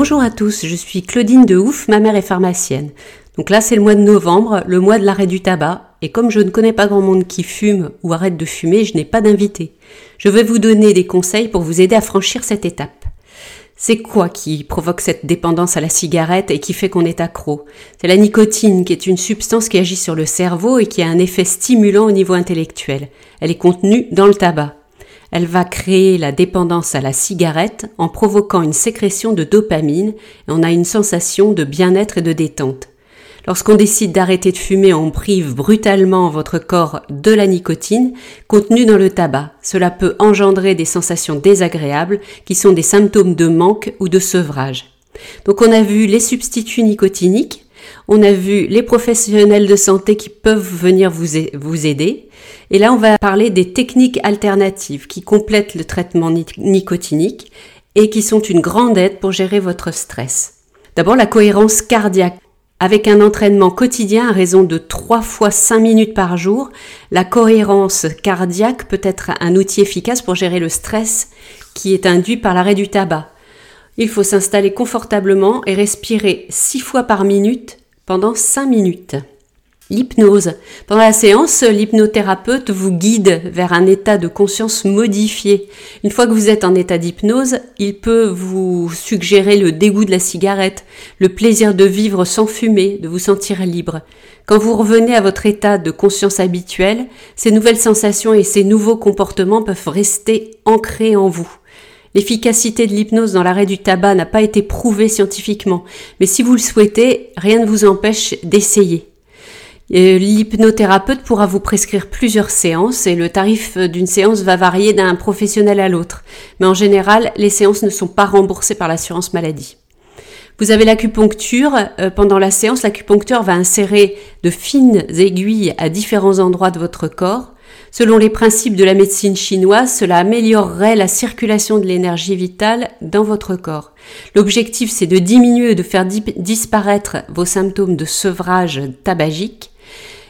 Bonjour à tous, je suis Claudine de Ouf, ma mère est pharmacienne. Donc là c'est le mois de novembre, le mois de l'arrêt du tabac, et comme je ne connais pas grand monde qui fume ou arrête de fumer, je n'ai pas d'invité. Je vais vous donner des conseils pour vous aider à franchir cette étape. C'est quoi qui provoque cette dépendance à la cigarette et qui fait qu'on est accro? C'est la nicotine qui est une substance qui agit sur le cerveau et qui a un effet stimulant au niveau intellectuel. Elle est contenue dans le tabac. Elle va créer la dépendance à la cigarette en provoquant une sécrétion de dopamine et on a une sensation de bien-être et de détente. Lorsqu'on décide d'arrêter de fumer, on prive brutalement votre corps de la nicotine contenue dans le tabac. Cela peut engendrer des sensations désagréables qui sont des symptômes de manque ou de sevrage. Donc on a vu les substituts nicotiniques, on a vu les professionnels de santé qui peuvent venir vous, aider. Et là, on va parler des techniques alternatives qui complètent le traitement nicotinique et qui sont une grande aide pour gérer votre stress. D'abord, la cohérence cardiaque. Avec un entraînement quotidien à raison de 3 fois 5 minutes par jour, la cohérence cardiaque peut être un outil efficace pour gérer le stress qui est induit par l'arrêt du tabac. Il faut s'installer confortablement et respirer 6 fois par minute pendant 5 minutes. L'hypnose. Pendant la séance, l'hypnothérapeute vous guide vers un état de conscience modifié. Une fois que vous êtes en état d'hypnose, il peut vous suggérer le dégoût de la cigarette, le plaisir de vivre sans fumer, de vous sentir libre. Quand vous revenez à votre état de conscience habituel, ces nouvelles sensations et ces nouveaux comportements peuvent rester ancrés en vous. L'efficacité de l'hypnose dans l'arrêt du tabac n'a pas été prouvée scientifiquement, mais si vous le souhaitez, rien ne vous empêche d'essayer. L'hypnothérapeute pourra vous prescrire plusieurs séances et le tarif d'une séance va varier d'un professionnel à l'autre. Mais en général, les séances ne sont pas remboursées par l'assurance maladie. Vous avez l'acupuncture. Euh, pendant la séance, l'acupuncteur va insérer de fines aiguilles à différents endroits de votre corps. Selon les principes de la médecine chinoise, cela améliorerait la circulation de l'énergie vitale dans votre corps. L'objectif, c'est de diminuer et de faire disparaître vos symptômes de sevrage tabagique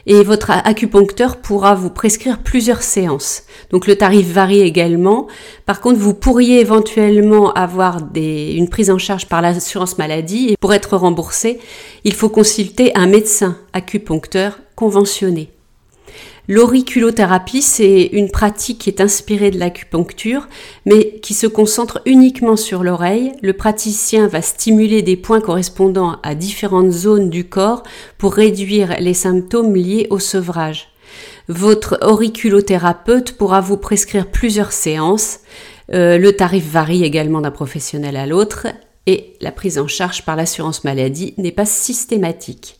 et votre acupuncteur pourra vous prescrire plusieurs séances. Donc le tarif varie également. Par contre, vous pourriez éventuellement avoir une prise en charge par l'assurance maladie et pour être remboursé, il faut consulter un médecin acupuncteur conventionné. L'auriculothérapie, c'est une pratique qui est inspirée de l'acupuncture, mais qui se concentre uniquement sur l'oreille. Le praticien va stimuler des points correspondant à différentes zones du corps pour réduire les symptômes liés au sevrage. Votre auriculothérapeute pourra vous prescrire plusieurs séances. Euh, le tarif varie également d'un professionnel à l'autre et la prise en charge par l'assurance maladie n'est pas systématique.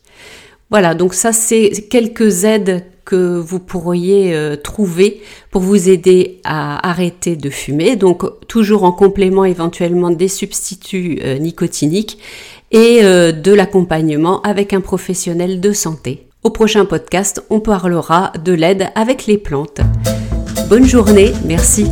Voilà, donc ça c'est quelques aides que vous pourriez euh, trouver pour vous aider à arrêter de fumer. Donc toujours en complément éventuellement des substituts euh, nicotiniques et euh, de l'accompagnement avec un professionnel de santé. Au prochain podcast, on parlera de l'aide avec les plantes. Bonne journée, merci.